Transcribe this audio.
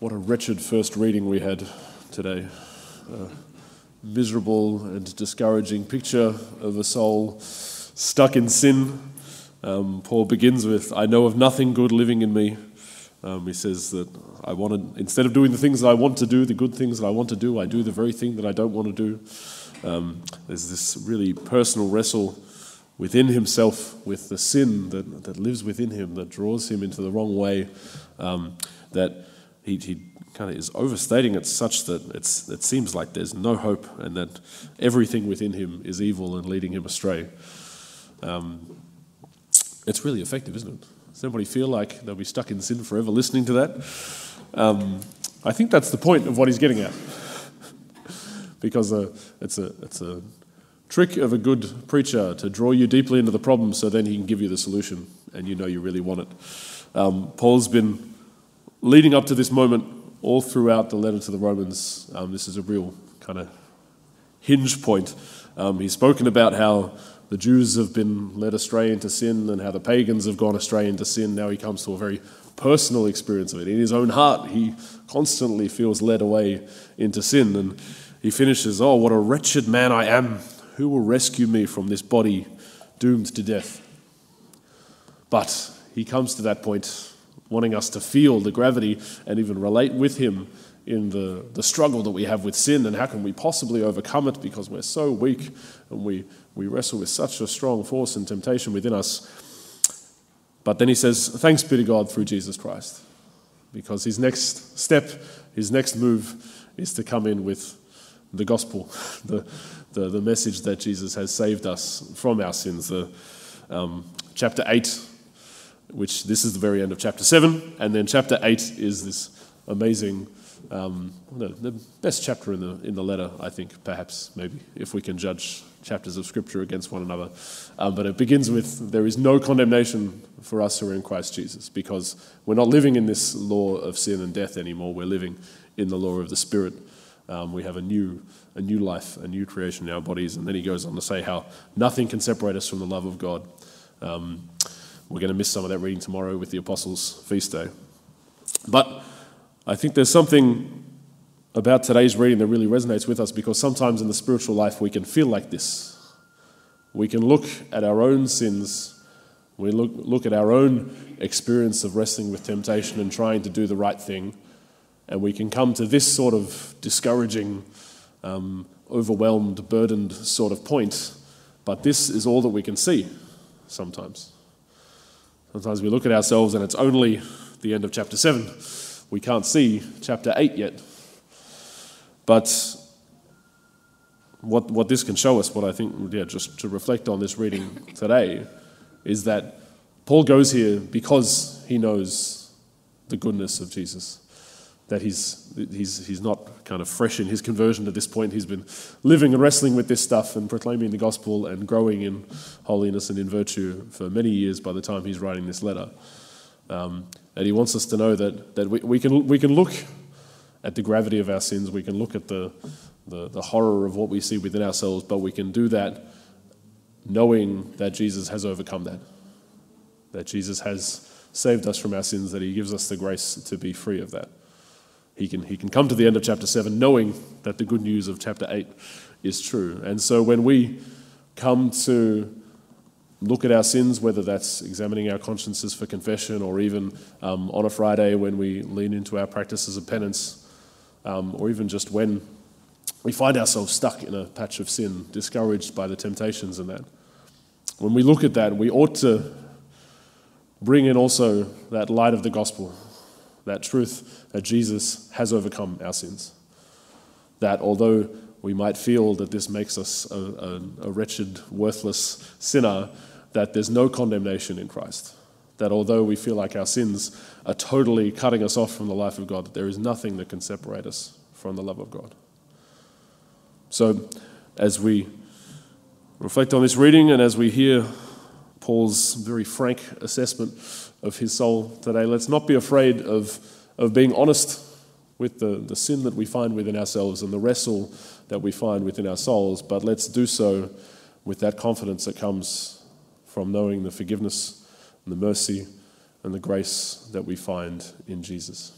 What a wretched first reading we had today. A miserable and discouraging picture of a soul stuck in sin. Um, Paul begins with, I know of nothing good living in me. Um, he says that I want to, instead of doing the things that I want to do, the good things that I want to do, I do the very thing that I don't want to do. Um, there's this really personal wrestle within himself with the sin that, that lives within him, that draws him into the wrong way, um, that he, he kind of is overstating it such that it's, it seems like there's no hope and that everything within him is evil and leading him astray. Um, it's really effective, isn't it? Does anybody feel like they'll be stuck in sin forever listening to that? Um, I think that's the point of what he's getting at. because uh, it's, a, it's a trick of a good preacher to draw you deeply into the problem so then he can give you the solution and you know you really want it. Um, Paul's been leading up to this moment all throughout the letter to the Romans. Um, this is a real kind of hinge point. Um, he's spoken about how the Jews have been led astray into sin and how the pagans have gone astray into sin. Now he comes to a very personal experience of it. In his own heart, he constantly feels led away into sin. And he finishes, Oh, what a wretched man I am. Who will rescue me from this body doomed to death? But he comes to that point wanting us to feel the gravity and even relate with him in the, the struggle that we have with sin and how can we possibly overcome it because we're so weak and we, we wrestle with such a strong force and temptation within us. But then he says, Thanks be to God through Jesus Christ. Because his next step, his next move is to come in with the gospel, the, the, the message that Jesus has saved us from our sins. The, um, chapter 8 which this is the very end of chapter 7. And then chapter 8 is this amazing, um, the, the best chapter in the, in the letter, I think, perhaps, maybe, if we can judge chapters of Scripture against one another. Um, but it begins with there is no condemnation for us who are in Christ Jesus because we're not living in this law of sin and death anymore. We're living in the law of the Spirit. Um, we have a new, a new life, a new creation in our bodies. And then he goes on to say how nothing can separate us from the love of God. Um, we're going to miss some of that reading tomorrow with the Apostles' feast day. But I think there's something about today's reading that really resonates with us because sometimes in the spiritual life we can feel like this. We can look at our own sins, we look, look at our own experience of wrestling with temptation and trying to do the right thing, and we can come to this sort of discouraging, um, overwhelmed, burdened sort of point. But this is all that we can see sometimes. Sometimes we look at ourselves and it's only the end of chapter 7. We can't see chapter 8 yet. But what, what this can show us, what I think, yeah, just to reflect on this reading today, is that Paul goes here because he knows the goodness of Jesus that he's, he's, he's not kind of fresh in his conversion at this point. He's been living and wrestling with this stuff and proclaiming the gospel and growing in holiness and in virtue for many years by the time he's writing this letter. Um, and he wants us to know that, that we, we, can, we can look at the gravity of our sins, we can look at the, the, the horror of what we see within ourselves, but we can do that knowing that Jesus has overcome that, that Jesus has saved us from our sins, that he gives us the grace to be free of that he can, he can come to the end of chapter 7 knowing that the good news of chapter 8 is true. And so when we come to look at our sins, whether that's examining our consciences for confession or even um, on a Friday when we lean into our practices of penance, um, or even just when we find ourselves stuck in a patch of sin, discouraged by the temptations and that. When we look at that, we ought to bring in also that light of the gospel, that truth that Jesus has overcome our sins. That although we might feel that this makes us a, a, a wretched, worthless sinner, that there's no condemnation in Christ. That although we feel like our sins are totally cutting us off from the life of God, that there is nothing that can separate us from the love of God. So, as we reflect on this reading and as we hear Paul's very frank assessment of his soul today. Let's not be afraid of, of being honest with the, the sin that we find within ourselves and the wrestle that we find within our souls, but let's do so with that confidence that comes from knowing the forgiveness and the mercy and the grace that we find in Jesus.